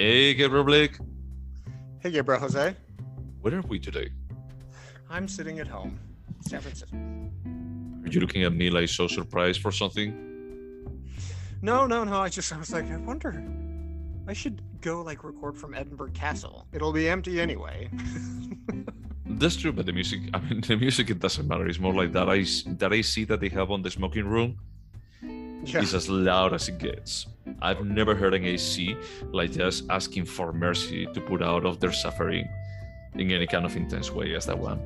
Hey, Gabriel Blake. Hey, Gabriel Jose. Where are we today? I'm sitting at home, San Francisco. Are you looking at me like so surprised for something? No, no, no. I just I was like, I wonder. I should go like record from Edinburgh Castle. It'll be empty anyway. That's true, but the music. I mean, the music. It doesn't matter. It's more like that. I that I see that they have on the smoking room yeah. is as loud as it gets. I've never heard an AC like just asking for mercy to put out of their suffering in any kind of intense way as that one.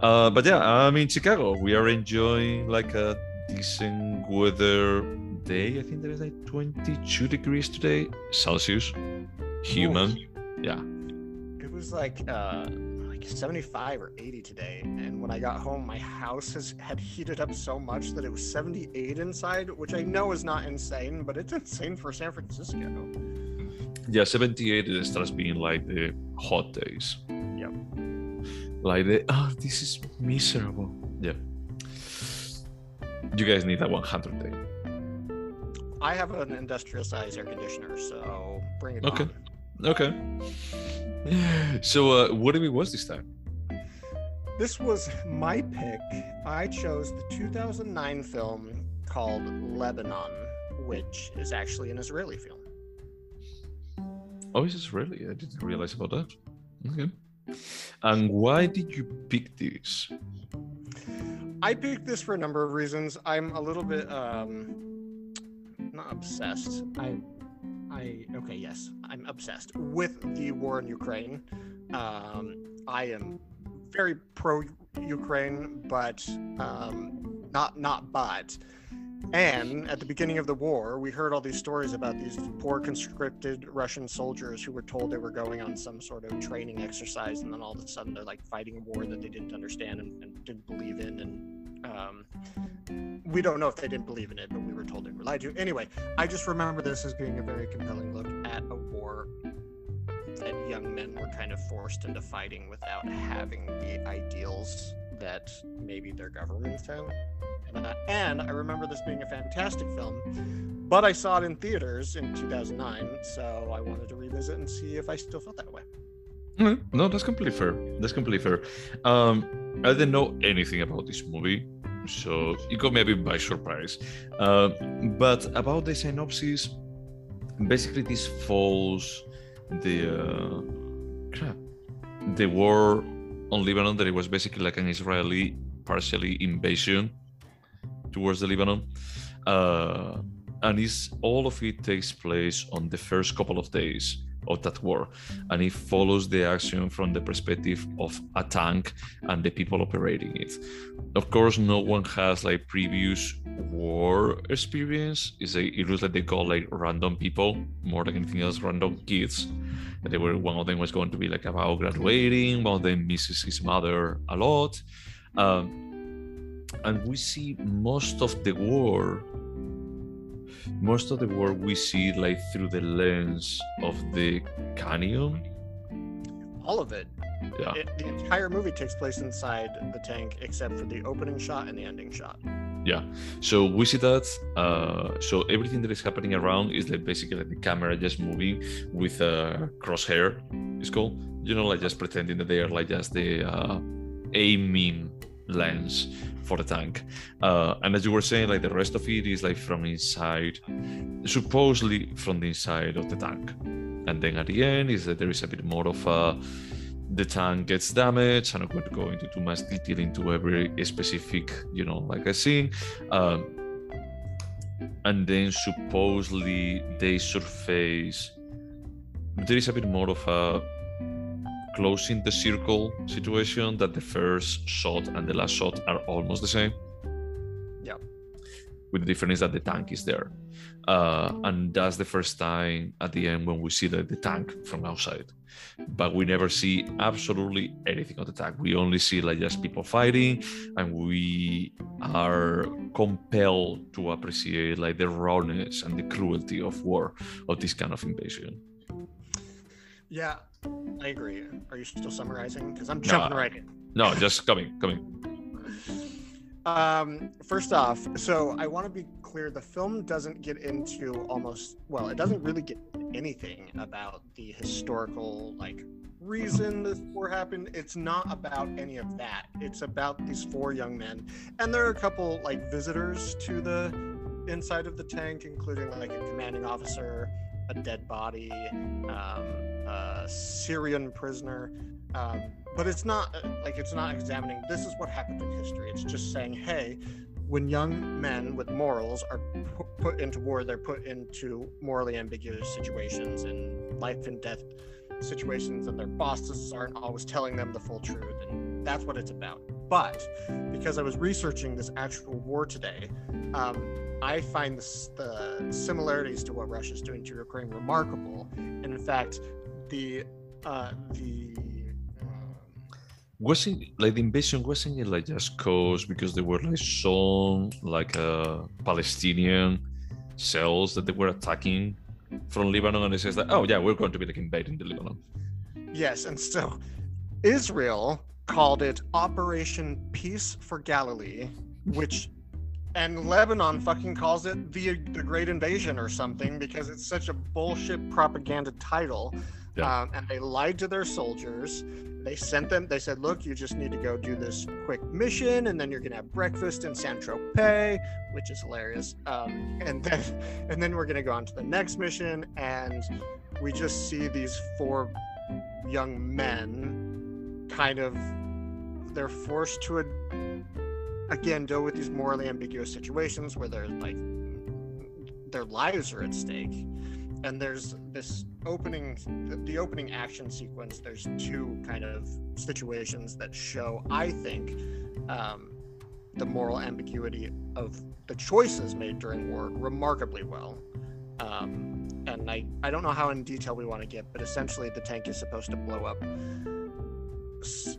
Uh, but yeah, I'm in Chicago. We are enjoying like a decent weather day. I think there is like 22 degrees today, Celsius, human. Yeah. It was like uh like 75 or 80 today, and when I got home, my house has had heated up so much that it was 78 inside, which I know is not insane, but it's insane for San Francisco. Yeah, 78 it starts being like the hot days. Yep. Like the oh, this is miserable. Yeah. You guys need that 100 day. I have an industrial size air conditioner, so bring it Okay. on. Okay. So, uh, what did we watch this time? This was my pick. I chose the 2009 film called Lebanon, which is actually an Israeli film. Oh, is this really? I didn't realize about that. Okay. And why did you pick this? I picked this for a number of reasons. I'm a little bit um not obsessed. I I okay, yes. I'm obsessed with the war in Ukraine. Um I am very pro Ukraine, but um not not but and at the beginning of the war, we heard all these stories about these poor conscripted Russian soldiers who were told they were going on some sort of training exercise, and then all of a sudden they're like fighting a war that they didn't understand and, and didn't believe in. And um, we don't know if they didn't believe in it, but we were told they were lied to. Anyway, I just remember this as being a very compelling look at a war that young men were kind of forced into fighting without having the ideals that maybe their governments have. Uh, and I remember this being a fantastic film, but I saw it in theaters in 2009, so I wanted to revisit and see if I still felt that way. Okay. No, that's completely fair. That's completely fair. Um, I didn't know anything about this movie, so it got me a bit by surprise. Uh, but about the synopsis, basically this follows the uh, crap, the war on Lebanon. That it was basically like an Israeli partially invasion towards the Lebanon. Uh, and it's all of it takes place on the first couple of days of that war. And it follows the action from the perspective of a tank and the people operating it. Of course no one has like previous war experience. It's it looks like they got like random people more than anything else random kids. And they were one of them was going to be like about graduating. One of them misses his mother a lot. Um, and we see most of the war most of the war we see like through the lens of the canyon All of it. yeah it. The entire movie takes place inside the tank, except for the opening shot and the ending shot. yeah so we see that uh so everything that is happening around is like basically like the camera just moving with a crosshair it's called you know like just pretending that they are like just the uh aiming lens for the tank uh and as you were saying like the rest of it is like from inside supposedly from the inside of the tank and then at the end is that there is a bit more of a the tank gets damaged. I'm not going to go into too much detail into every specific, you know, like I scene. Um, and then supposedly they surface. There is a bit more of a closing the circle situation that the first shot and the last shot are almost the same. Yeah. With the difference that the tank is there. Uh, and that's the first time at the end when we see the, the tank from outside but we never see absolutely anything of the tank we only see like just people fighting and we are compelled to appreciate like the rawness and the cruelty of war of this kind of invasion Yeah, I agree. Are you still summarizing? Because I'm No, jumping right in. no just coming coming Um, first off, so I want to be clear the film doesn't get into almost, well, it doesn't really get anything about the historical like reason this war happened. It's not about any of that. It's about these four young men, and there are a couple like visitors to the inside of the tank, including like a commanding officer, a dead body, um, a Syrian prisoner. Um, but it's not uh, like it's not examining this is what happened in history. It's just saying, hey, when young men with morals are put into war, they're put into morally ambiguous situations and life and death situations, and their bosses aren't always telling them the full truth. And that's what it's about. But because I was researching this actual war today, um, I find this, the similarities to what Russia's doing to Ukraine remarkable. And in fact, the uh, the um, wasn't like the invasion wasn't it like just cause because there were like some like uh palestinian cells that they were attacking from lebanon and it says that oh yeah we're going to be like invading the lebanon Yes, and so Israel called it Operation Peace for Galilee, which and Lebanon fucking calls it the the Great Invasion or something because it's such a bullshit propaganda title. Yeah. Um, and they lied to their soldiers. They sent them. They said, "Look, you just need to go do this quick mission, and then you're gonna have breakfast in San Tropez, which is hilarious. Um, and then, and then we're gonna go on to the next mission, and we just see these four young men kind of they're forced to again deal with these morally ambiguous situations where they're like their lives are at stake. And there's this opening the, opening action sequence there's two kind of situations that show i think um, the moral ambiguity of the choices made during war remarkably well. Um, and I, I don't know how in detail we want to get, but essentially the tank is supposed to blow up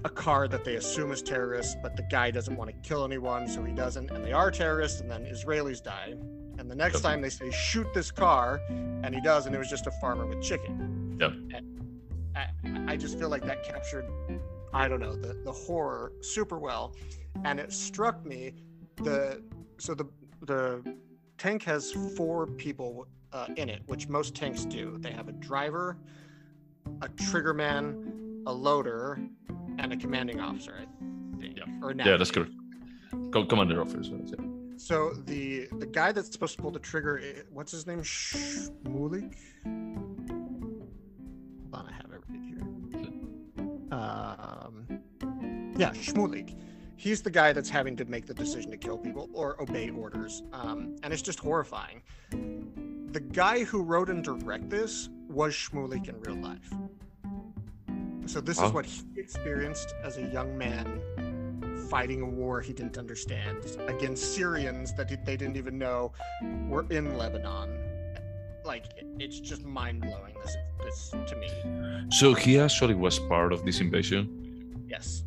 a car that they assume is terrorists, but the guy doesn't want to kill anyone, so he doesn't, and they are terrorists, and then Israelis die. And the next Yep. time they say shoot this car, and he does, and it was just a farmer with chicken. Yep. I, I just feel like that captured, I don't know, the, the horror super well, and it struck me the so the the tank has four people uh, in it, which most tanks do. They have a driver, a triggerman, a loader, and a commanding officer. I think, Yeah. or a yeah that's navigator. correct Co- commander officer yeah. So the the guy that's supposed to pull the trigger, what's his name? Shmulik. Hold on, I have it right here. Um, yeah, Shmulik. He's the guy that's having to make the decision to kill people or obey orders, um, and it's just horrifying. The guy who wrote and directed this was Shmulik in real life. So this Wow. is what he experienced as a young man fighting a war he didn't understand against Syrians that they didn't even know were in Lebanon. Like it's just mind blowing. This, this to me. so he actually was part of this invasion Yes.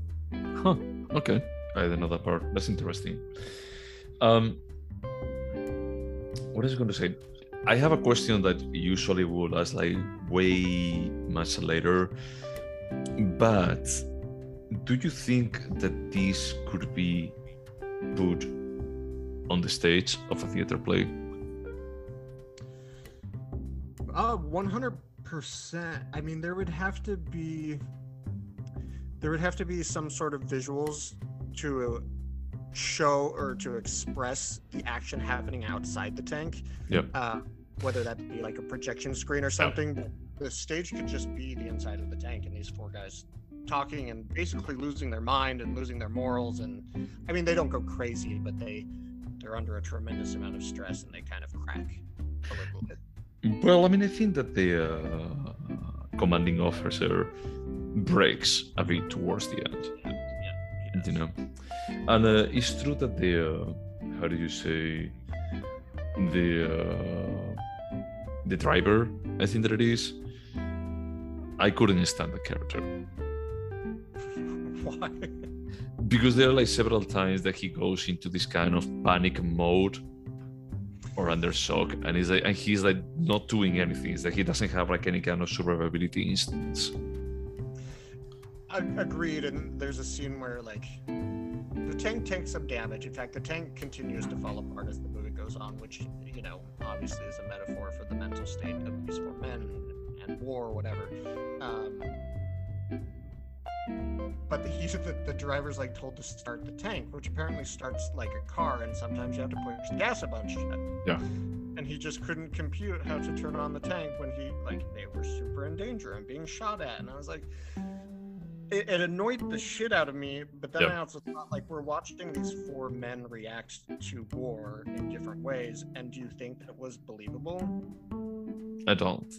Huh. Okay. I didn't know that part. That's interesting. Um, what is I going to say? I have a question that usually would ask like way much later, but do you think that this could be put on the stage of a theater play? Uh, one hundred percent. I mean, there would have to be there would have to be some sort of visuals to show or to express the action happening outside the tank. Yep. Uh, whether that be like a projection screen or something, the stage could just be the inside of the tank and these four guys talking and basically losing their mind and losing their morals. And I mean, they don't go crazy, but they they're under a tremendous amount of stress and they kind of crack a little bit. Well, I mean, I think that the uh, commanding officer breaks a bit towards the end. Yeah, he does. you know and uh, it's true that the uh, how do you say the uh, the driver i think that it is i couldn't stand the character Why? because there are like several times that he goes into this kind of panic mode or under shock and he's like and he's like not doing anything it's like he doesn't have like any kind of survivability instincts Agreed. And there's a scene where like the tank takes some damage. In fact, the tank continues to fall apart as the movie goes goes on, which you know obviously is a metaphor for the mental state of these four men war or whatever. Um, but the, he, the, the driver's like told to start the tank, which apparently starts like a car, and sometimes you have to push the gas a bunch. Yeah. And he just couldn't compute how to turn on the tank when he like they were super in danger and being shot at, and I was like, it, it annoyed the shit out of me. But then Yeah. I also thought like we're watching these four men react to war in different ways, and do you think that was believable? I don't.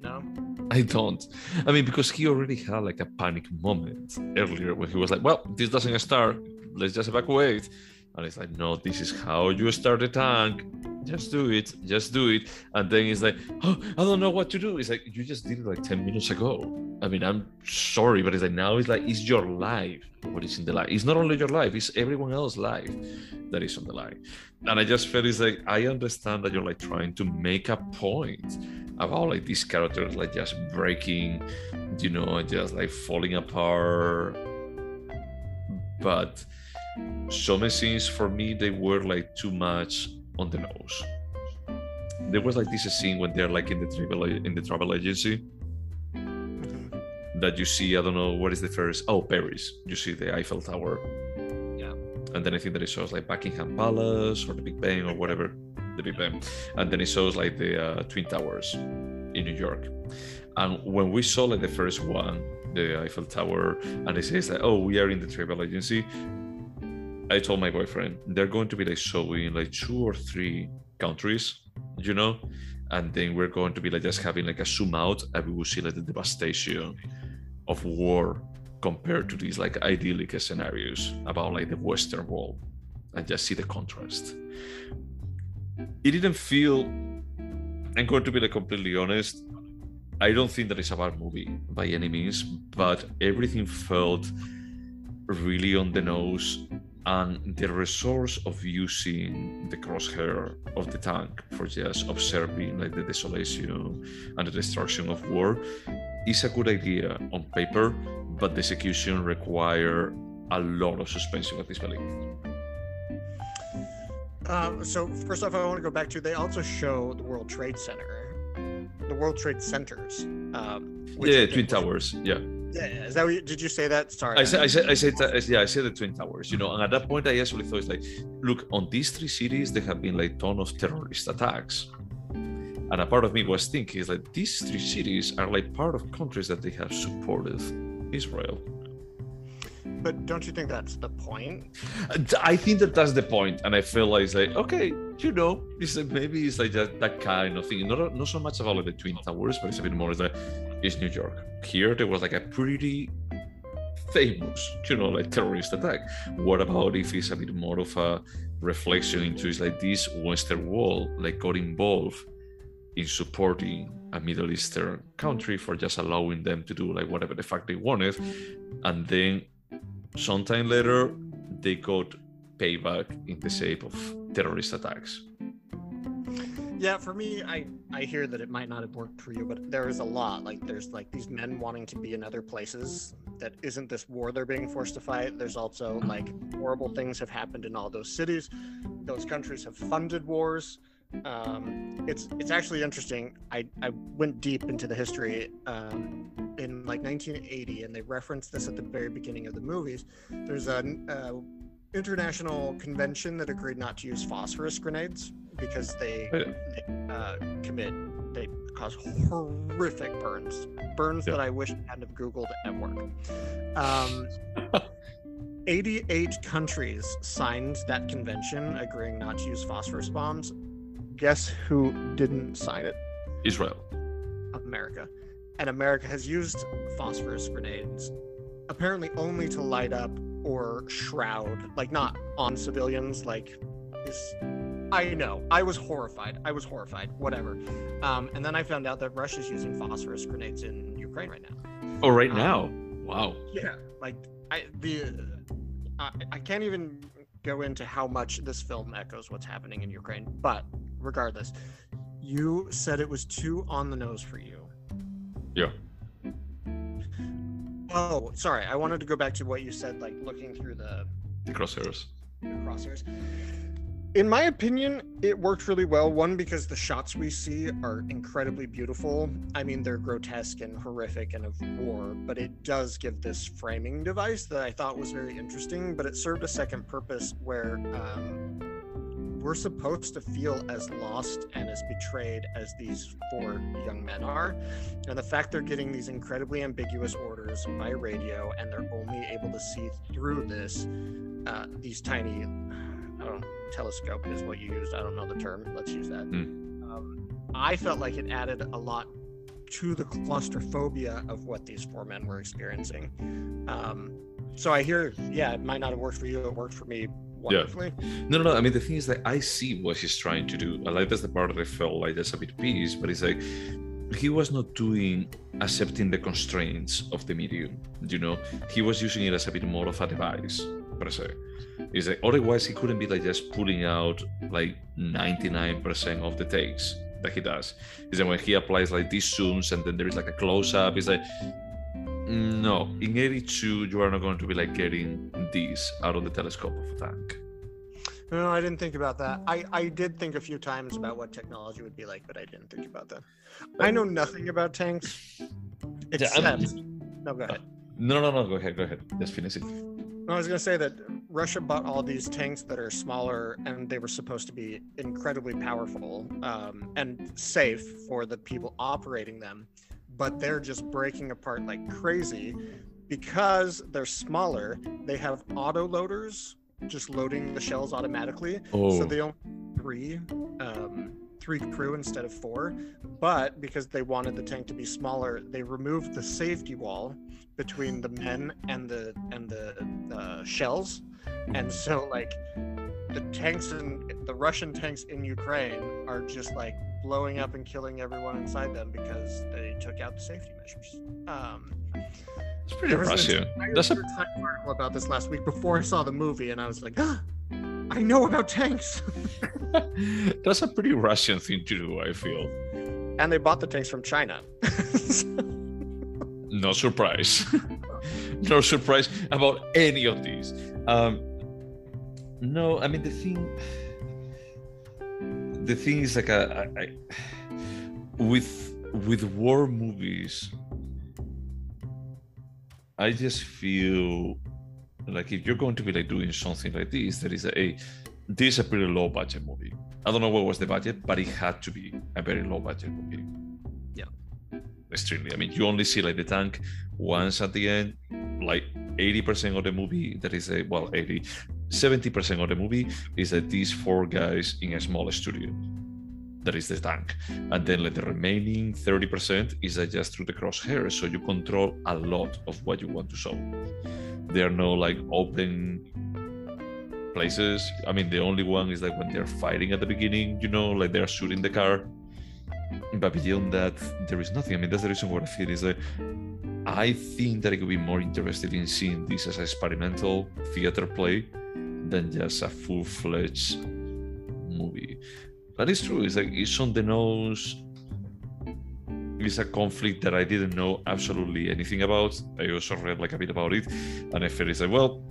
No. I don't. I mean, because he already had like a panic moment earlier when he was like, well, this doesn't start. Let's just evacuate. And it's like, no, this is how you start a tank. Just do it. Just do it. And then it's like, oh, I don't know what to do. It's like, you just did it like 10 minutes ago. I mean, I'm sorry, but it's like now it's like, it's your life. What is in the life? It's not only your life, it's everyone else's life that is on the line. And I just felt it's like, I understand that you're like trying to make a point about like these characters like just breaking, you know, just like falling apart. But some scenes for me they were like too much on the nose. There was like this scene when they're like in the travel in the travel agency that you see. I don't know what is the first. Oh, Paris. You see the Eiffel Tower. Yeah. And then I think that it shows like Buckingham Palace or the Big Ben or whatever, the Big Ben And then it shows like the uh, Twin Towers in New York. And when we saw like the first one, the Eiffel Tower, and it says like, oh, we are in the travel agency. I told my boyfriend they're going to be like showing like two or three countries, you know, and then we're going to be like just having like a zoom out, and we will see like the devastation of war compared to these like idyllic scenarios about like the Western world, and just see the contrast. It didn't feel. I'm going to be like completely honest. I don't think that it's a bad movie by any means, but everything felt really on the nose and the resource of using the crosshair of the tank for just observing like the desolation and the destruction of war is a good idea on paper but the execution require a lot of suspension of disbelief Um, so first off, I want to go back to they also show the World Trade Center, the World Trade Centers. Um, yeah twin towers yeah, is that what you, did you say that? Sorry. I said, I said, I said, that- uh, yeah, I said the twin towers, you know, and at that point, I actually thought, it's like, look, on these three cities, there have been like ton of terrorist attacks, and a part of me was thinking, is like these three cities are like part of countries that they have supported Israel. But don't you think that's the point? I think that that's the point, and I feel like it's like, okay, you know, it's like maybe it's like that, that kind of thing. Not not so much about like the twin towers, but it's a bit more like it's New York. Here, there was like a pretty famous, you know, like terrorist attack. What about if it's a bit more of a reflection into it's like this Western world like got involved in supporting a Middle Eastern country for just allowing them to do like whatever the fuck they wanted, and then sometime later they got payback in the shape of terrorist attacks. Yeah, for me, I I hear that it might not have worked for you, but there is a lot. Like there's like these men wanting to be in other places that isn't this war they're being forced to fight. There's also like horrible things have happened in all those cities. Those countries have funded wars. Um, it's it's actually interesting. I, I went deep into the history um, in like 1980, and they referenced this at the very beginning of the movies. There's an uh, international convention that agreed not to use phosphorus grenades because they, they uh, commit they cause horrific burns burns Yeah. that i wish i hadn't have googled at work um, 88 countries signed that convention agreeing not to use phosphorus bombs guess who didn't sign it Israel. america and america has used phosphorus grenades apparently only to light up or shroud like not on civilians like is I know. I was horrified. I was horrified. Whatever. Um, and then I found out that Russia's using phosphorus grenades in Ukraine right now. Oh, right Um, now. Wow. Yeah. Like I the I, I can't even go into how much this film echoes what's happening in Ukraine. But regardless, you said it was too on the nose for you. Yeah. Oh, sorry. I wanted to go back to what you said, like looking through the The crosshairs. crosshairs. In my opinion, it worked really well. One, because the shots we see are incredibly beautiful. I mean, they're grotesque and horrific and of war, but it does give this framing device that I thought was very interesting. But it served a second purpose where um, we're supposed to feel as lost and as betrayed as these four young men are. And the fact they're getting these incredibly ambiguous orders by radio and they're only able to see through this, uh, these tiny, I don't know telescope is what you used. I don't know the term. Let's use that. Mm. Um, I felt like it added a lot to the claustrophobia of what these four men were experiencing. Um, so I hear, yeah, it might not have worked for you. It worked for me wonderfully. Yeah. No, no, no. I mean, the thing is that I see what he's trying to do. I like that's the part that I felt like there's a bit piece, but it's like he was not doing accepting the constraints of the medium. You know, he was using it as a bit more of a device per se. Is that otherwise he couldn't be like just pulling out like 99% of the takes that he does. Is that when he applies like these zooms and then there is like a close up, it's like mm, no, in 82 you are not going to be like getting these out of the telescope of a tank. No, I didn't think about that. I, I did think a few times about what technology would be like, but I didn't think about that. I know nothing about tanks. Except, yeah, no, go uh, ahead. No, no, no, go ahead, go ahead. Just finish it. I was going to say that Russia bought all these tanks that are smaller and they were supposed to be incredibly powerful um, and safe for the people operating them, but they're just breaking apart like crazy because they're smaller. They have auto loaders just loading the shells automatically. Oh. So they only three. Um, three crew instead of four. But because they wanted the tank to be smaller, they removed the safety wall between the men and the and the uh, shells, and so like the tanks and the Russian tanks in Ukraine are just like blowing up and killing everyone inside them because they took out the safety measures. Um, it's pretty Russian. That's a time article about this last week before I saw the movie, and I was like, ah, I know about tanks. That's a pretty Russian thing to do, I feel. And they bought the tanks from China. no surprise. no surprise about any of these. Um, no, I mean the thing. The thing is like a, I, I, with with war movies. I just feel like if you're going to be like doing something like this, there is a, a this is a pretty low budget movie. I don't know what was the budget, but it had to be a very low budget movie. Yeah. Extremely. I mean, you only see like the tank once at the end, like 80% of the movie, that is a well, 80, 70% of the movie is that these four guys in a small studio. That is the tank. And then like the remaining 30% is just through the crosshairs. So you control a lot of what you want to show there are no like open places. I mean, the only one is like when they're fighting at the beginning, you know, like they're shooting the car. But beyond that, there is nothing. I mean, that's the reason why I feel is that I think that I could be more interested in seeing this as an experimental theater play than just a full fledged movie. That is true. It's like it's on the nose It's a conflict that I didn't know absolutely anything about. I also read like a bit about it, and I felt it's like, well,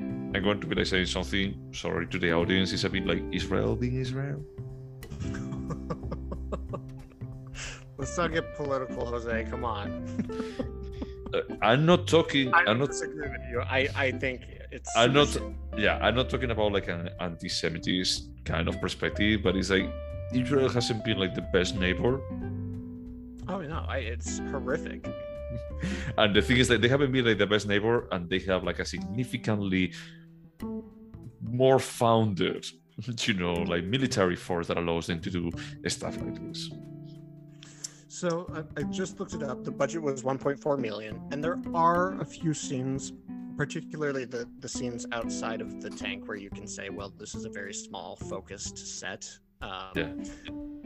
I'm going to be like saying something. Sorry to the audience. It's a bit like Israel being Israel. Let's not get political, Jose. Come on. uh, I'm not talking. I am not disagree with you. I I think it's. I'm not. Yeah, I'm not talking about like an anti-Semitic kind of perspective, but it's like Israel hasn't been like the best neighbor Oh no, I, it's horrific. and the thing is that they haven't been like the best neighbor, and they have like a significantly more founded, you know, like military force that allows them to do stuff like this. So I, I just looked it up. The budget was 1.4 million, and there are a few scenes particularly the the scenes outside of the tank where you can say well this is a very small focused set um, yeah.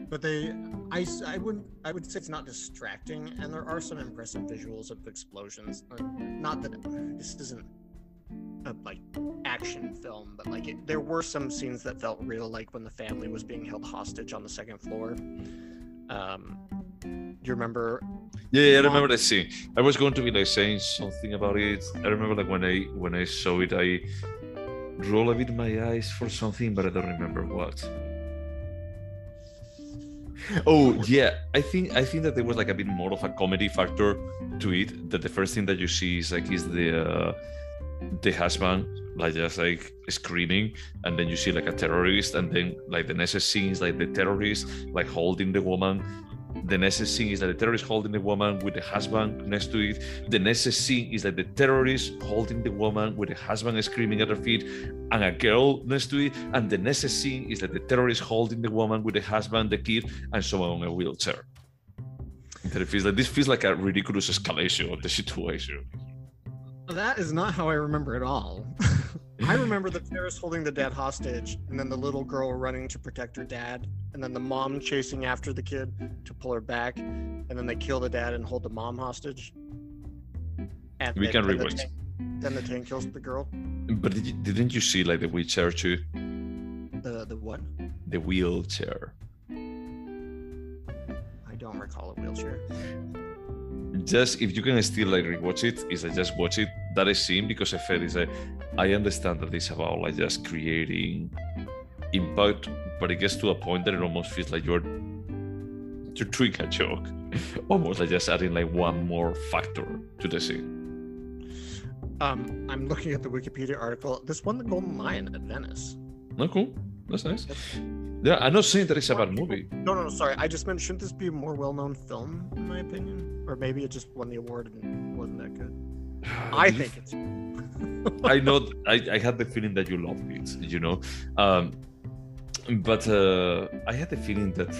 But they, I, I wouldn't I would say it's not distracting, and there are some impressive visuals of explosions. Uh, not that this isn't a like action film, but like it, there were some scenes that felt real, like when the family was being held hostage on the second floor. Um, do you remember? Yeah, I remember that scene. I was going to be like saying something about it. I remember like when I when I saw it, I roll a bit my eyes for something, but I don't remember what. Oh yeah, I think I think that there was like a bit more of a comedy factor to it. That the first thing that you see is like is the uh, the husband like just like screaming, and then you see like a terrorist, and then like the next scene is like the terrorist like holding the woman. The next scene is that the terrorist holding the woman with the husband next to it. The next scene is that the terrorist holding the woman with the husband screaming at her feet and a girl next to it. And the next scene is that the terrorist holding the woman with the husband, the kid, and someone on a wheelchair. And it feels like this feels like a ridiculous escalation of the situation. That is not how I remember it all. I remember the terrorist holding the dad hostage, and then the little girl running to protect her dad, and then the mom chasing after the kid to pull her back, and then they kill the dad and hold the mom hostage. And We then- can then the rewind. Then the tank kills the girl. But did didn't you see like the wheelchair too? The the what? The wheelchair. I don't recall a wheelchair. Just if you can still like rewatch it, is like just watch it. That is scene because I felt is like I understand that it's about like just creating impact, but it gets to a point that it almost feels like you're you're doing a joke, almost like just adding like one more factor to the scene. Um, I'm looking at the Wikipedia article. This won the Golden Lion at Venice. No, cool. That's nice. Yeah, I'm not saying that it's a bad movie. No, no, no, sorry. I just meant shouldn't this be a more well-known film, in my opinion? Or maybe it just won the award and wasn't that good. I think it's. I know I, I had the feeling that you loved it, you know. Um, but uh, I had the feeling that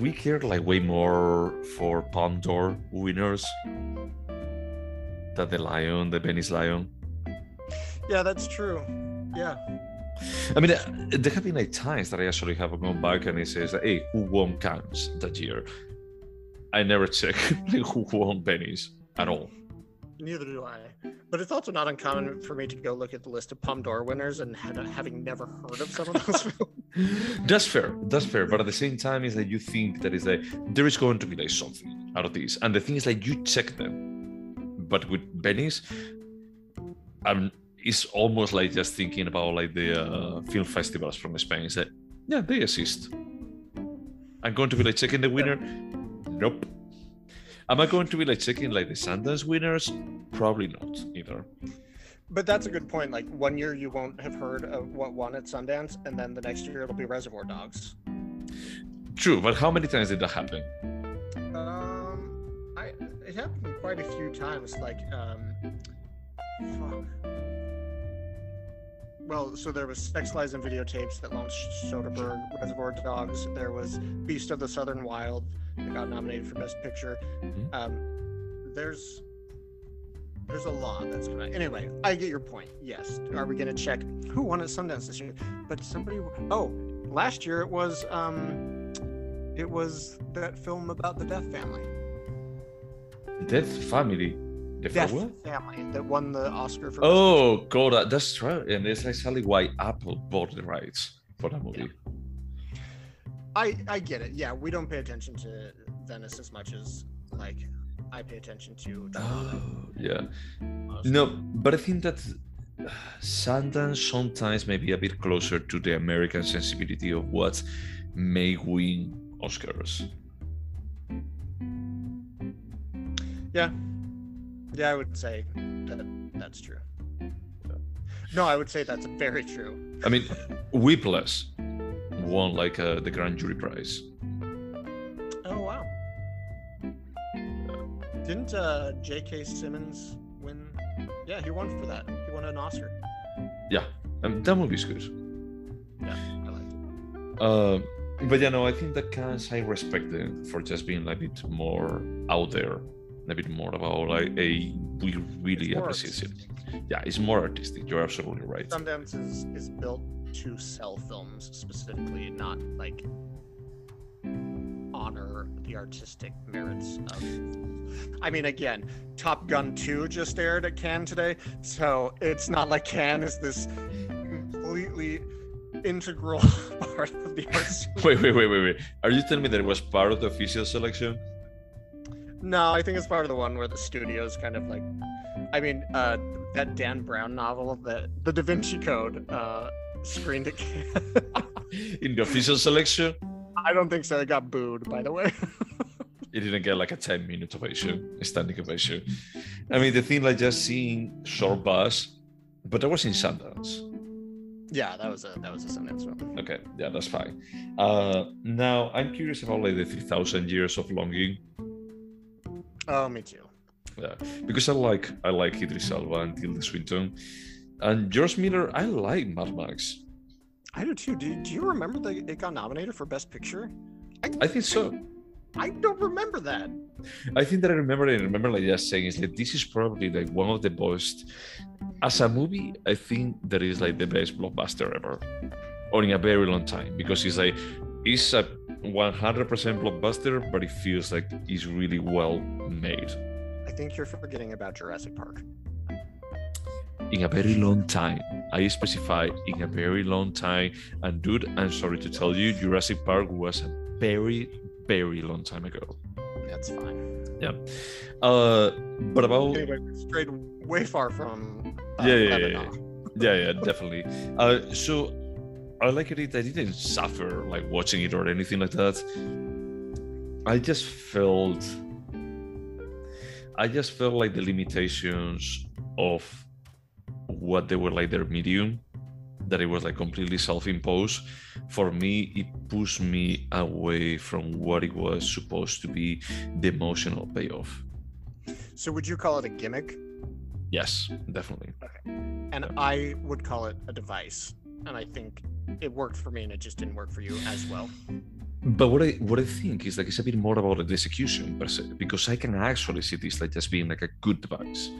we cared like way more for Palme d'Or winners than the Lion, the Venice Lion. Yeah, that's true. Yeah. I mean, there have been like times that I actually have gone back and it says, "Hey, who won Cannes that year?" I never check like, who won Venice at all. Neither do I. But it's also not uncommon for me to go look at the list of Palme d'Or winners and had, having never heard of some of those films. That's fair. That's fair. But at the same time, is that you think that is like there is going to be like something out of this, and the thing is like you check them, but with Venice, um, it's almost like just thinking about like the uh, film festivals from Spain. It's like, yeah, they exist. I'm going to be like checking the winner. Nope. Am I going to be like checking like the Sundance winners? Probably not either. But that's a good point. Like one year you won't have heard of what won at Sundance, and then the next year it'll be Reservoir Dogs. True, but how many times did that happen? Um, I it happened quite a few times. Like, um, fuck. Well, so there was Sex Lies and Videotapes that launched Soderbergh, Reservoir Dogs. There was Beast of the Southern Wild that got nominated for Best Picture. Mhm. Um, there's there's a lot that's gonna. Anyway, I get your point. Yes, are we gonna check who won at Sundance this year? But somebody. Oh, last year it was um, it was that film about the Death Family. Death Family. The Death? Family that won the Oscar for. Oh god, that- that's right, and it's actually why Apple bought the rights for that movie. I I get it. Yeah, we don't pay attention to Venice as much as like I pay attention to. Oh, yeah. honestly. No, but I think that uh, Sundance sometimes may be a bit closer to the American sensibility of what may win Oscars. Yeah, yeah, I would say that that's true. No, I would say that's very true. I mean, Whiplash won like uh, the Grand Jury Prize. Oh wow! Didn't uh, J.K. Simmons win? Yeah, he won for that. He won an Oscar. Yeah, um, that movie's good. Yeah, I like it. Uh, but yeah, no, I think that Cannes I respect them for just being a bit more out there, a bit more about like a we really appreciate it. Yeah, it's more artistic. You're absolutely right. Sundance is is built to sell films specifically, not like honor the artistic merits of. I mean, again, Top Gun 2 just aired at Cannes today, so it's not like Cannes is this completely integral part of the arts. Wait, wait, wait, wait, wait. Are you telling me that it was part of the official selection? No, I think it's part of the one where the studios kind of like I mean, uh, that Dan Brown novel, the the Da Vinci Code, uh, screened at. In the official selection, I don't think so. It got booed, by the way. it didn't get like a 10 minute ovation, a standing ovation. I mean, the thing like just seeing Shortbus, but that was in Sundance. yeah, that was a that was a Sundance film. Okay, yeah, that's fine. Uh, now I'm curious about like the 3,000 years of longing. Oh, me too. Yeah, because I like I like Idris Elba and Tilda Swinton, and George Miller. I like Mad Max. I do too. Do, do you remember that it got nominated for Best Picture? I think so. I don't remember that. I think that I remember it. I remember like just saying is like this is probably like one of the best as a movie. I think that is like the best blockbuster ever, or in a very long time because it's like it's a 100% blockbuster, but it feels like it's really well made. I think you're forgetting about Jurassic Park. In a very long time, I specify in a very long time. And dude, I'm sorry to tell you, Jurassic Park was a very, very long time ago. That's fine. Yeah. Uh, but about Anyway, strayed way far from. Uh, Yeah, yeah, yeah, yeah yeah definitely uh so i like it i didn't suffer like watching it or anything like that i just felt i just felt like the limitations of what they were like their medium that it was like completely self-imposed for me it pushed me away from what it was supposed to be the emotional payoff So would you call it a gimmick? yes definitely okay. And I would call it a device. And I think it worked for me, and it just didn't work for you as well. But what I what I think is like it's a bit more about the execution per se, because I can actually see this like just being like a good device.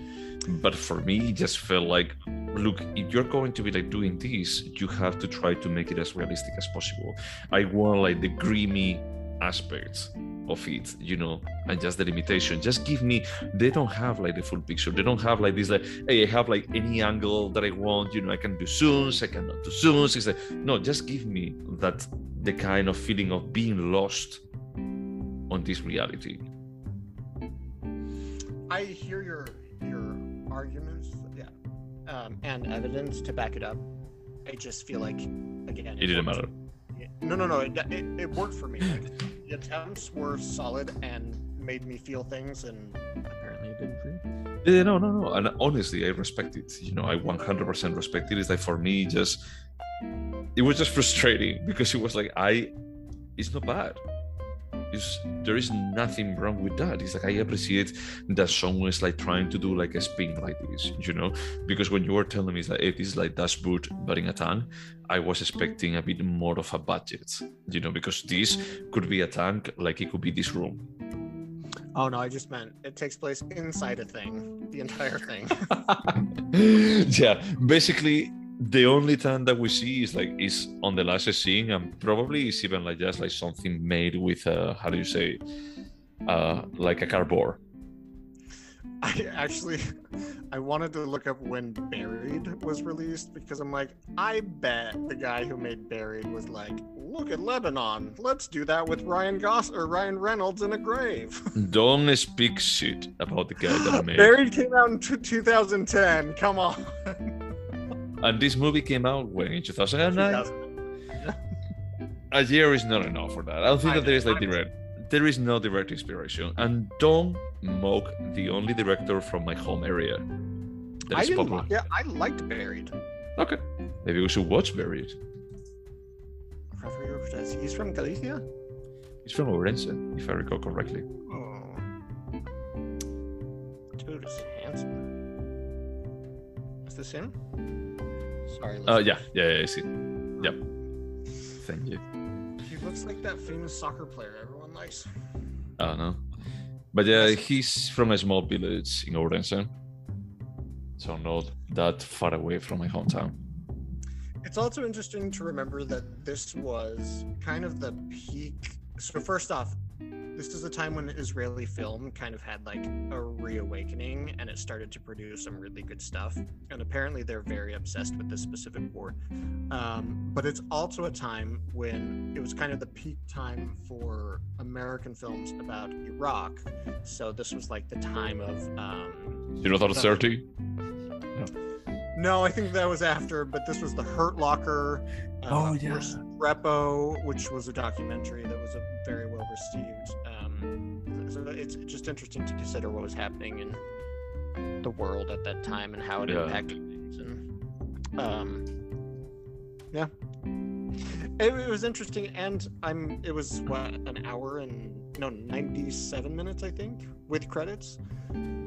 But for me, it just felt like, look, if you're going to be like doing this, you have to try to make it as realistic as possible. I want like the grimy aspects of it, you know, and just the limitation. Just give me. They don't have like the full picture. They don't have like this like, hey, I have like any angle that I want. You know, I can do zooms. I cannot do zooms. It's like no, just give me that the kind of feeling of being lost on this reality. I hear your your arguments, yeah, um, and evidence to back it up. I just feel like again, It didn't worked- No, no, no. It, it, it worked for me. Like, the attempts were solid and made me feel things, and apparently it didn't for you. Yeah, no, no, no. And honestly, I respect it. You know, I 100% respect it. It's like for me, just it was just frustrating because it was like I, it's not bad. It's, there is nothing wrong with that. It's like I appreciate that someone is like trying to do like a spin like this, you know. Because when you were telling me it's like hey, this is like Das Boot but in a tank, I was expecting a bit more of a budget, you know, because this could be a tank, like it could be this room. Oh no, I just meant it takes place inside a thing, the entire thing. yeah, basically the only time that we see is like is on the last scene and probably it's even like just like something made with uh how do you say uh like a cardboard I actually, I wanted to look up when Buried was released because I'm like, I bet the guy who made Buried was like, look at Lebanon, let's do that with Ryan Goss or Ryan Reynolds in a grave. don't speak shit about the guy that made Buried came out in t- 2010. Come on. and this movie came out when in 2009 2000. a year is not enough for that i don't think I that there is like I know. There is no direct inspiration and don't mock the only director from my home area that I is popular li- Yeah, I liked Buried. okay maybe we should watch buried He's from Galicia. He's from Orense, if I recall correctly. Oh. Dude is handsome. Is this him? Sorry. Uh, listeners. yeah, yeah, yeah, I see. Yep. Thank you. He looks like that famous soccer player likes. I don't know. But uh, yeah, he's from a small village in Orense. So not that far away from my hometown. It's also interesting to remember that this was kind of the peak. So first off, this is a time when Israeli film kind of had like a reawakening and it started to produce some really good stuff. And apparently they're very obsessed with this specific war. Um, but it's also a time when it was kind of the peak time for American films about Iraq. So this was like the time of. Um, You know, thought 30? no, I think that was after, but this was the Hurt Locker. Uh, Oh, yeah. Restrepo, which was a documentary that was a very well received. So it's just interesting to consider what was happening in the world at that time and how it Yeah. impacted things. And um, yeah, it, it was interesting, and I'm. It was what an hour and no, 97 minutes, I think, with credits.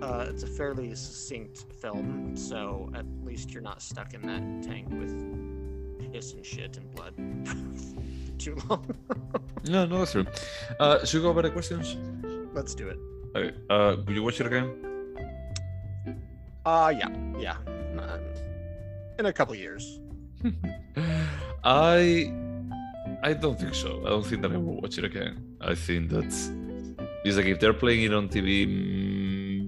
Uh, it's a fairly succinct film, so at least you're not stuck in that tank with piss and shit and blood too long. No, no, that's true. Uh, should we go over the questions? Let's do it. Okay. Uh, will you watch it again? Uh yeah, yeah. Um, in a couple years. I I don't think so. I don't think that I will watch it again. I think that it's like if they're playing it on TV,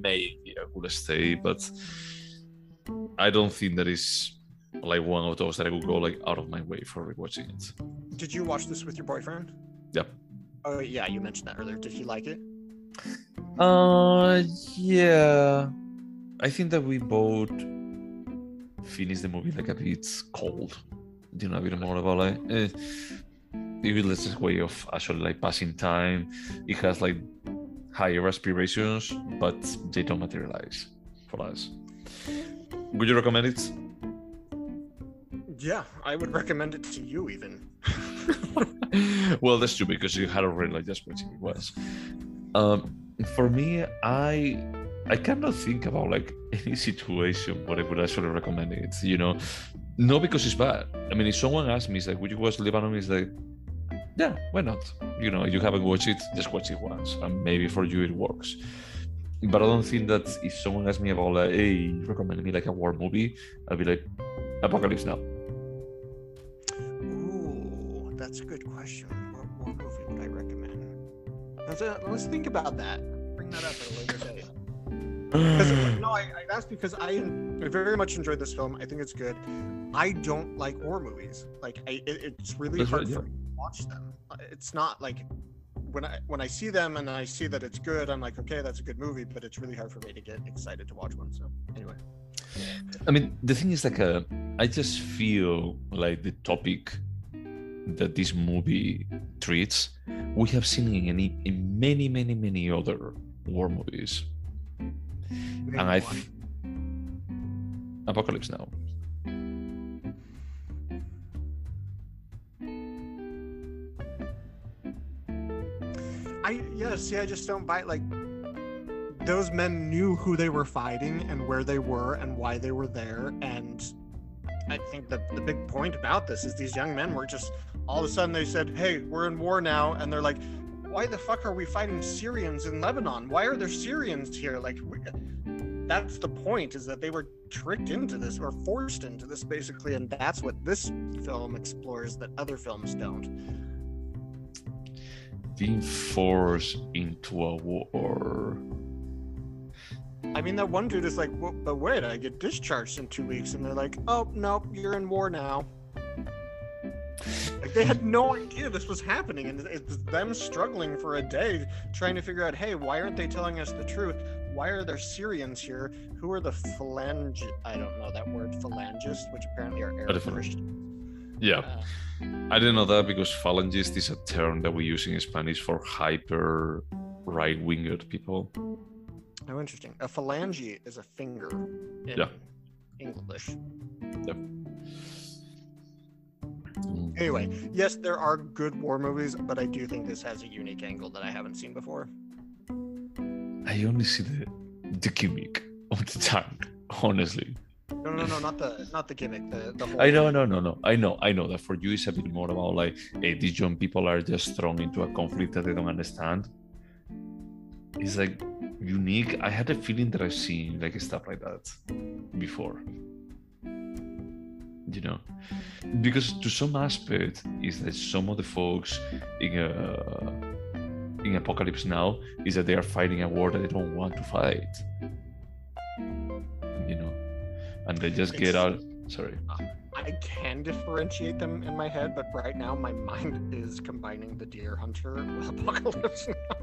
maybe I would stay, but I don't think that is like one of those that I would go like out of my way for rewatching it. Did you watch this with your boyfriend? Yep. Oh yeah, you mentioned that earlier. Did he like it? Uh, yeah. I think that we both finished the movie like a bit cold. You know, a bit more about like, eh, it was just way of actually like passing time. It has like higher aspirations, but they don't materialize for us. Would you recommend it? Yeah, I would recommend it to you even. well, that's true because you had already like watching it was. Um, for me, I I cannot think about like any situation where I would actually recommend it. You know, not because it's bad. I mean, if someone asks me, it's like, "Would you watch Lebanon?" It's like, yeah, why not? You know, you haven't watched it, just watch it once, and maybe for you it works. But I don't think that if someone asks me about like, "Hey, recommend me like a war movie," I'll be like, "Apocalypse Now." That's a good question. What, what movie would I recommend? Let's, uh, let's think about that. Bring that up at a later date. 'Cause, no, I, I, that's because I, I very much enjoyed this film. I think it's good. I don't like horror movies. Like, I, it, it's really That's hard right, for me to watch them. Uh, It's not like when I when I see them and I see that it's good, I'm like, okay, that's a good movie. But it's really hard for me to get excited to watch one. So anyway, I mean, the thing is like, uh, I just feel like the topic that this movie treats, we have seen in any in many, many, many other war movies, and I, th- Apocalypse Now. I yeah, see, I just don't buy it. Like those men knew who they were fighting and where they were and why they were there. And I think the the big point about this is these young men were just all of a sudden they said, "Hey, we're in war now," and they're like, "Why the fuck are we fighting Syrians in Lebanon? Why are there Syrians here?" Like. We, that's the point is that they were tricked into this or forced into this basically and that's what this film explores that other films don't Being forced into a war. I mean, that one dude is like, well, but wait, I get discharged in two weeks. And they're like, oh, no, you're in war now. Like, they had no idea this was happening. And it's them struggling for a day trying to figure out, hey, why aren't they telling us the truth? Why are there Syrians here? Who are the phalange? I don't know that word, phalangist, which apparently are Arab. Christians. Yeah, Uh, I didn't know that because phalangist is a term that we use in Spanish for hyper right-winged people. oh, interesting. A phalange is a finger in Yeah. English. Mm. Anyway, yes, there are good war movies, but I do think this has a unique angle that I haven't seen before. I only see the the gimmick of the tank, honestly. No, no, no, not the not the gimmick. The the whole. I know, no, no, no. I know, I know that for you it's a bit more about like, hey, these young people are just thrown into a conflict that they don't understand. It's like unique. I had a feeling that I've seen like stuff like that before. You know, because to some aspect, is that some of the folks in uh, in Apocalypse Now is that they are fighting a war that they don't want to fight. You know, and they just get out. Sorry. I can differentiate them in my head, but right now my mind is combining the Deer Hunter with Apocalypse Now.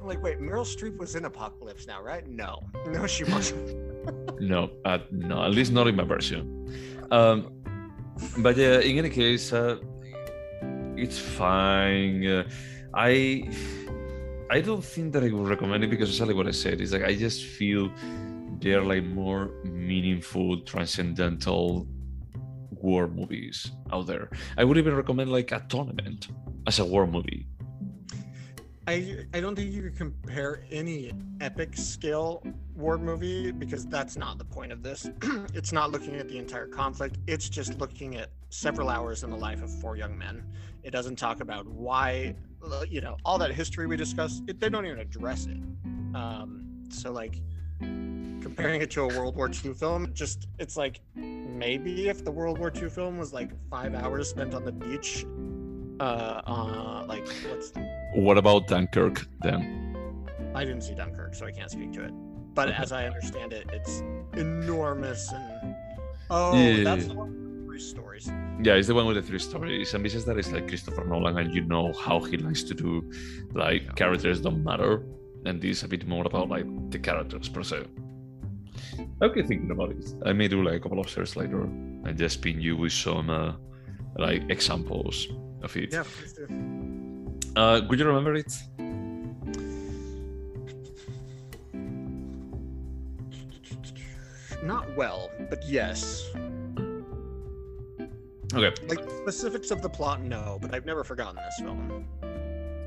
I'm like, wait, Meryl Streep was in Apocalypse Now, right? No, no, she wasn't. No, uh, no, at least not in my version. Um, but yeah, in any case, uh, it's fine. Uh, I I don't think that I would recommend it because exactly what I said is like I just feel they're like more meaningful, transcendental war movies out there. I would even recommend like a tournament as a war movie. I I don't think you could compare any epic scale war movie because that's not the point of this. it's not looking at the entire conflict. It's just looking at several hours in the life of four young men. It doesn't talk about why, uh, you know, all that history we discussed. It, they don't even address it. Um, so like comparing it to a World War II film, just it's like maybe if the World War II film was like five hours spent on the beach, uh, uh like what's What about Dunkirk then? I didn't see Dunkirk, so I can't speak to it. But Okay. as I understand it, it's enormous and oh, Yeah. that's the one with three stories. Yeah, it's the one with the three stories, and besides that, it's like Christopher Nolan, and you know how he likes to do like characters don't matter, and this is a bit more about like the characters per se. Okay, thinking about it, I may do like a couple of series later and just pin you with some uh, like examples of it. Yeah, please do. Uh, could you remember it? Not well, but yes. Okay. Like specifics of the plot, no, but I've never forgotten this film.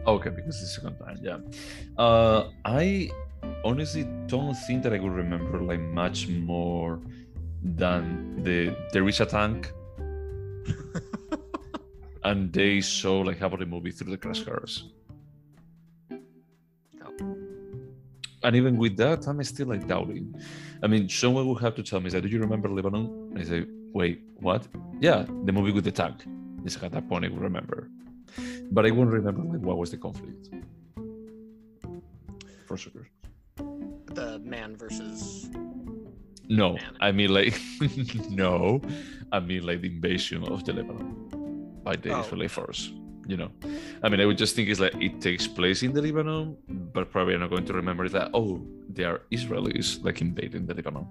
Okay, because it's the second time, yeah. Uh, I honestly don't think that I would remember like much more than the there is a tank, and they show like half of the movie through the crosshairs. Oh. And even with that, I'm still like doubting. I mean, someone would have to tell me that. Do you remember Lebanon? I say, wait, what? Yeah, the movie with the tank. It's like at that point I would remember, but I won't remember like what was the conflict. For sure. The man versus No, Man. I mean like no, I mean like the invasion of the Lebanon by the Oh. Israeli force. You know, I mean I would just think it's like it takes place in the Lebanon, but probably I'm not going to remember that. Oh, they are Israelis like invading the Lebanon.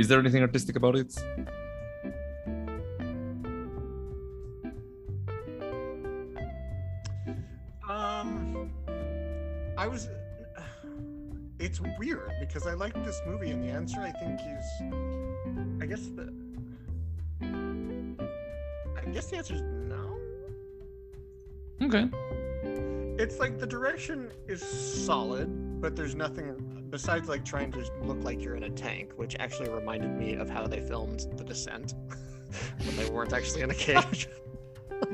Is there anything artistic about it? Um, I was. It's weird because I like this movie, and the answer I think is, I guess the. I guess the answer is no. Okay. It's like the direction is solid, but there's nothing besides like trying to look like you're in a tank, which actually reminded me of how they filmed The Descent when they weren't actually in a cage.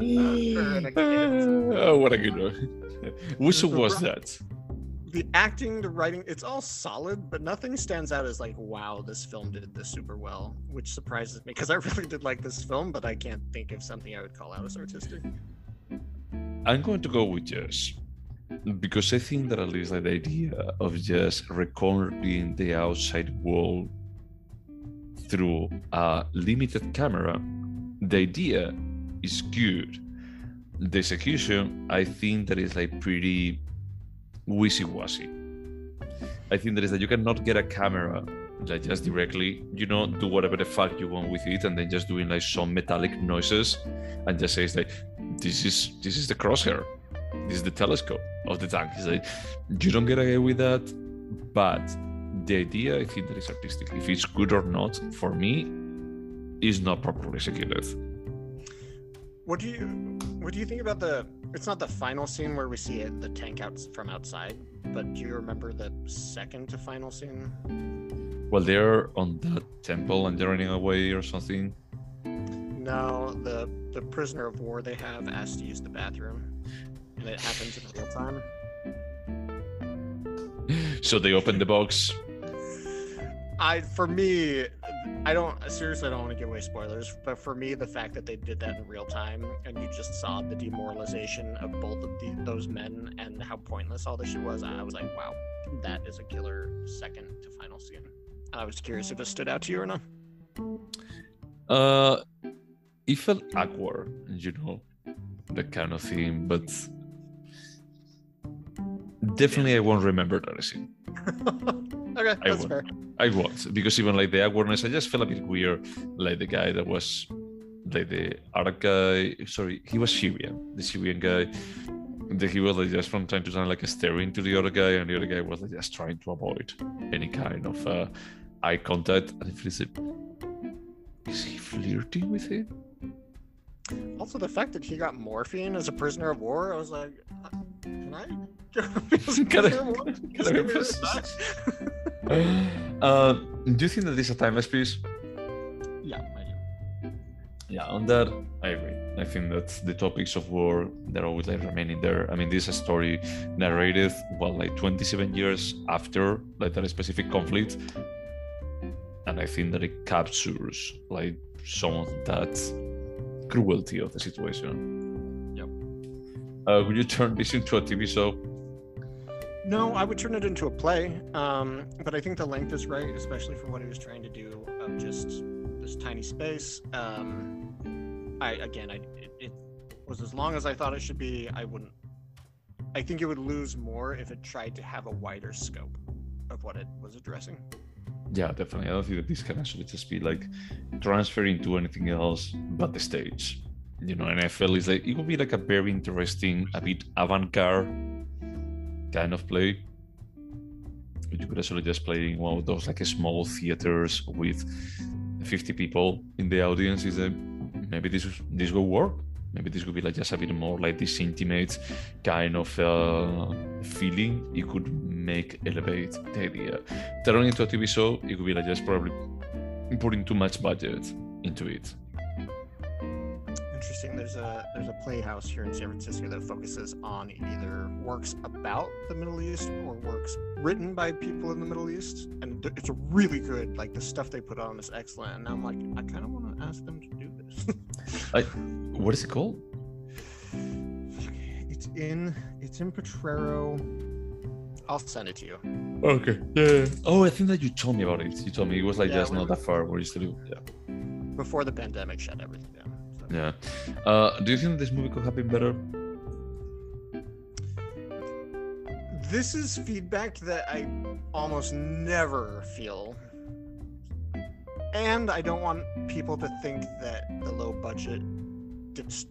In a cage. oh, what a good one. Which was that? The acting, the writing, it's all solid, but nothing stands out as like, wow, this film did this super well, which surprises me because I really did like this film, but I can't think of something I would call out as artistic. I'm going to go with yes. Because I think that at least like the idea of just recording the outside world through a limited camera, the idea is good. The execution, I think that is like pretty wishy-washy. I think that is that you cannot get a camera like just directly, you know, do whatever the fuck you want with it, and then just doing like some metallic noises, and just says like, "This is this is the crosshair, this is the telescope of the tank." It's like you don't get away with that, but the idea I think that is artistic. If it's good or not, for me, is not properly executed. What do you what do you think about the it's not the final scene where we see it, the tank out from outside, but do you remember the second to final scene? Well, they're on the temple and they're running away or something. No, the the prisoner of war they have asked to use the bathroom. And it happens in real time. So they open the box. I for me I don't seriously. I don't want to give away spoilers, but for me, the fact that they did that in real time and you just saw the demoralization of both of the, those men and how pointless all this shit was, I was like, wow, that is a killer second to final scene. I was curious if it stood out to you or not. Uh, it felt awkward, you know, that kind of thing, but definitely I won't remember that scene. okay, I that's fair. I won't because even like the awkwardness, I just felt a bit weird. Like the guy that was like the Arab guy. Sorry, he was Syrian. The Syrian guy. That he was like just from time to time like staring to the other guy, and the other guy was like just trying to avoid any kind of uh, eye contact. And I feel like, is he flirting with him? Also, the fact that he got morphine as a prisoner of war, I was like, uh, can I? Can I- prisoner of war? can This I movie press- really sucks. uh, do you think that this is a timeless piece? yeah, I do. Yeah, on that, I agree. I think that the topics of war they're always like remaining there. I mean, this is a story narrated well, like 27 years after like that specific conflict, and I think that it captures like some of that cruelty of the situation. Yep. Uh, would you turn this into a TV show? No, I would turn it into a play, um, but I think the length is right, especially for what he was trying to do of just this tiny space. Um, I again, I it, it was as long as I thought it should be. I wouldn't. I think it would lose more if it tried to have a wider scope of what it was addressing. Yeah, definitely. I don't think that this can actually just be like transferring to anything else but the stage. You know, and I felt like it would be like a very interesting, a bit avant-garde kind of play. You could actually just play in one of those like small theaters with 50 people in the audience. Is that maybe this this will work? Maybe this would be like just a bit more like this intimate kind of uh, feeling. it could make elevate the idea turning into a TV show, it could be like just probably putting too much budget into it. Interesting. There's a there's a playhouse here in San Francisco that focuses on either works about the Middle East or works written by people in the Middle East, and it's really good. Like the stuff they put on is excellent. And I'm like, I kind of want to ask them to do this. I, what is it called? it's in it's in Potrero. I'll send it to you. Okay. Yeah. Oh, I think that you told me about it. You told me it was like Yeah, just we- not that far where you used to do. Yeah. Before the pandemic shut everything down. So. Yeah. Uh, do you think this movie could have been better? This is feedback that I almost never feel. And I don't want people to think that the low budget dis-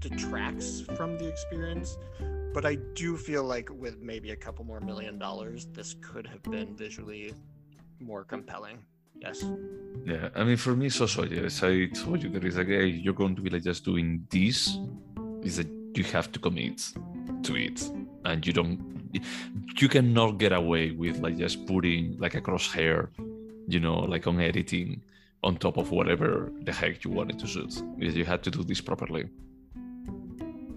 detracts from the experience. But I do feel like with maybe a couple more million dollars, this could have been visually more compelling. Yes. Yeah. I mean, for me, it's also yes. I told you there is like, hey, you're going to be like just doing this. Is that you have to commit to it, and you don't. You cannot get away with like just putting like a crosshair, you know, like on editing on top of whatever the heck you wanted to shoot. Because you had to do this properly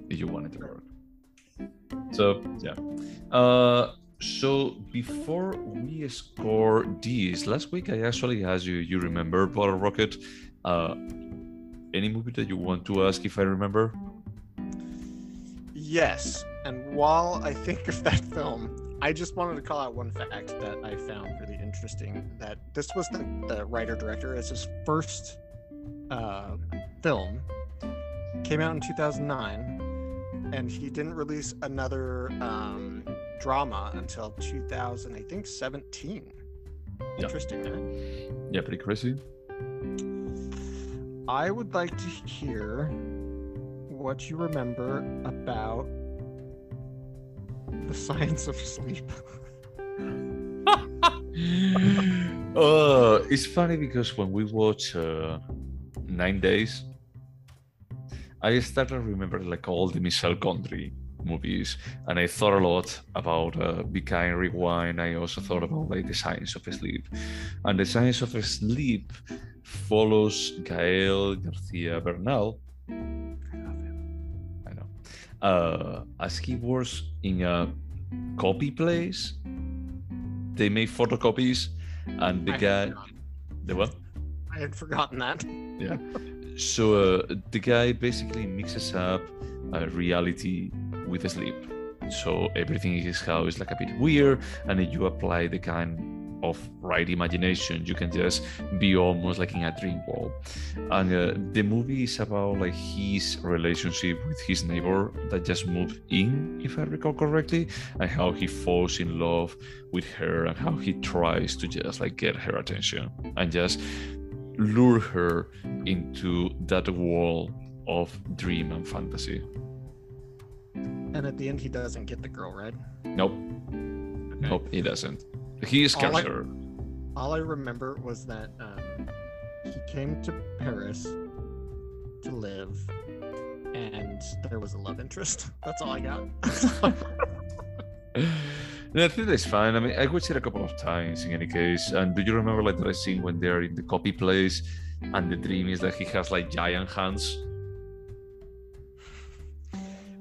if you wanted to work. So yeah. Uh, so before we score these, last week I actually asked you. You remember Bottle Rocket? Uh, any movie that you want to ask if I remember? Yes. And while I think of that film, I just wanted to call out one fact that I found really interesting that this was the, the writer director. It's his first uh, film. Came out in 2009, and he didn't release another um, drama until 2000, I think, 17. Yeah. Interesting, man. Yeah, pretty crazy. I would like to hear what you remember about the science of sleep. uh, it's funny because when we watch uh, Nine Days, I started remembering like all the Michel Gondry movies, and I thought a lot about uh, Be Kind, Rewind. I also thought about like the science of sleep, and the science of sleep follows Gael Garcia Bernal. I love him. I know. Uh, as he works in a copy place, they make photocopies, and the I guy, the what? I had forgotten that. yeah. So uh, the guy basically mixes up uh, reality with sleep. So everything in his house is like a bit weird, and if you apply the kind of right imagination, you can just be almost like in a dream world. And uh, the movie is about like his relationship with his neighbor that just moved in, if I recall correctly, and how he falls in love with her and how he tries to just like get her attention and just lure her into that world of dream and fantasy. And at the end, he doesn't get the girl, right? Nope. Okay. Nope, he doesn't. He scares All I- her. All I remember was that um, he came to Paris to live, and there was a love interest. That's all I got. No, I think that's fine. I mean, I watched it a couple of times in any case. And do you remember like that scene when they're in the copy place and the dream is that he has like giant hands?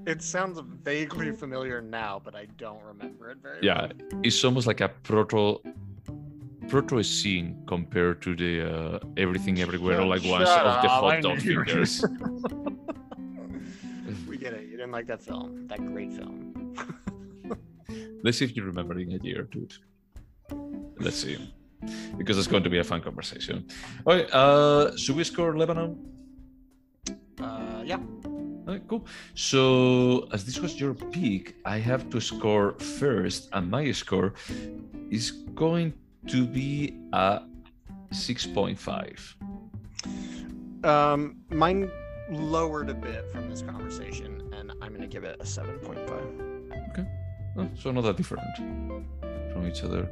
it sounds vaguely familiar now, but I don't remember it very Yeah, well. it's almost like a proto proto scene compared to the uh, everything everywhere all like once of the hot dog fingers. we get it. You didn't like that film, that great film. Let's see if you remember in a year, dude. Let's see. Because it's going to be a fun conversation. Okay, uh should we score Lebanon? Uh, yeah. Okay, cool. So, as this was your pick, I have to score first, and my score is going to be a 6.5. Um, mine lowered a bit from this conversation, and I'm gonna give it a seven point five. Oh, so not that different from each other.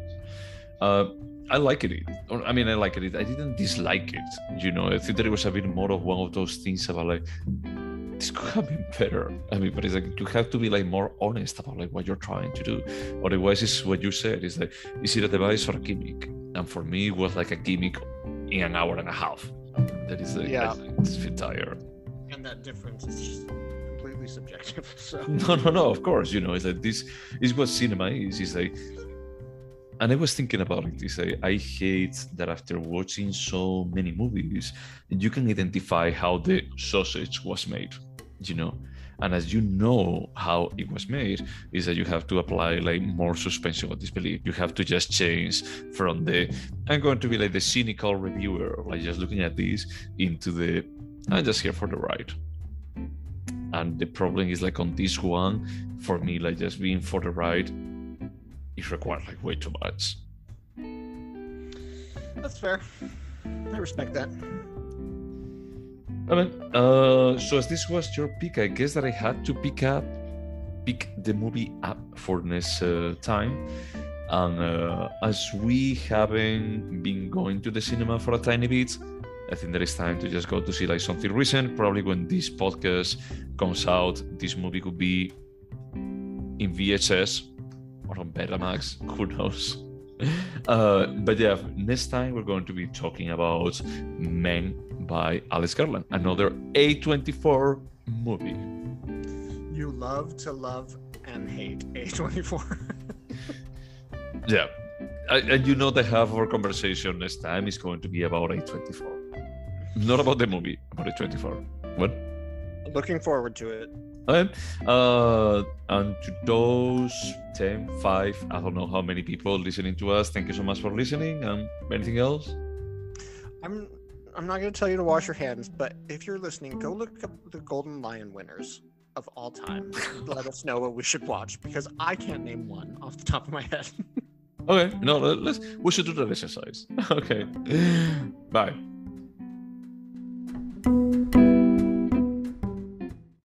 Uh, I like it. I mean, I like it. I didn't dislike it. You know, I think that it was a bit more of one of those things about like this could have been better. I mean, but it's like you have to be like more honest about like what you're trying to do. Otherwise, it's what you said. Is like, is it a device or a gimmick? And for me, it was like a gimmick in an hour and a half. That is like, Yeah. it's a bit tired. And that difference is just completely subjective. So no no no of course you know it's like this is what cinema is is like and i was thinking about it. it is like i hate that after watching so many movies you can identify how the sausage was made you know and as you know how it was made is that you have to apply like more suspension of disbelief you have to just change from the i'm going to be like the cynical reviewer like just looking at this into the i'm just here for the ride and the problem is like on this one for me like just being for the ride it requires like way too much that's fair. I respect that. I mean, uh, so as this was your pick, I guess that I had to pick up, pick the movie up for this uh, time. And uh, as we haven't been going to the cinema for a tiny bit, I think there is time to just go to see like something recent. Probably when this podcast comes out, this movie could be in VHS or on Betamax. Who knows? Uh, but yeah, next time we're going to be talking about Men by Alex Garland, another A24 movie. You love to love and hate A24. Yeah. I- And you know the half of our conversation next time is going to be about A24. Not about the movie, about the 24. What? Looking forward to it. Okay. Uh, and to those 10, 5, I don't know how many people listening to us, thank you so much for listening. And anything else? I'm I'm not going to tell you to wash your hands, but if you're listening, go look up the Golden Lion winners of all time. Let us know what we should watch because I can't name one off the top of my head. Okay, no, let's we should do that exercise. Okay. Bye.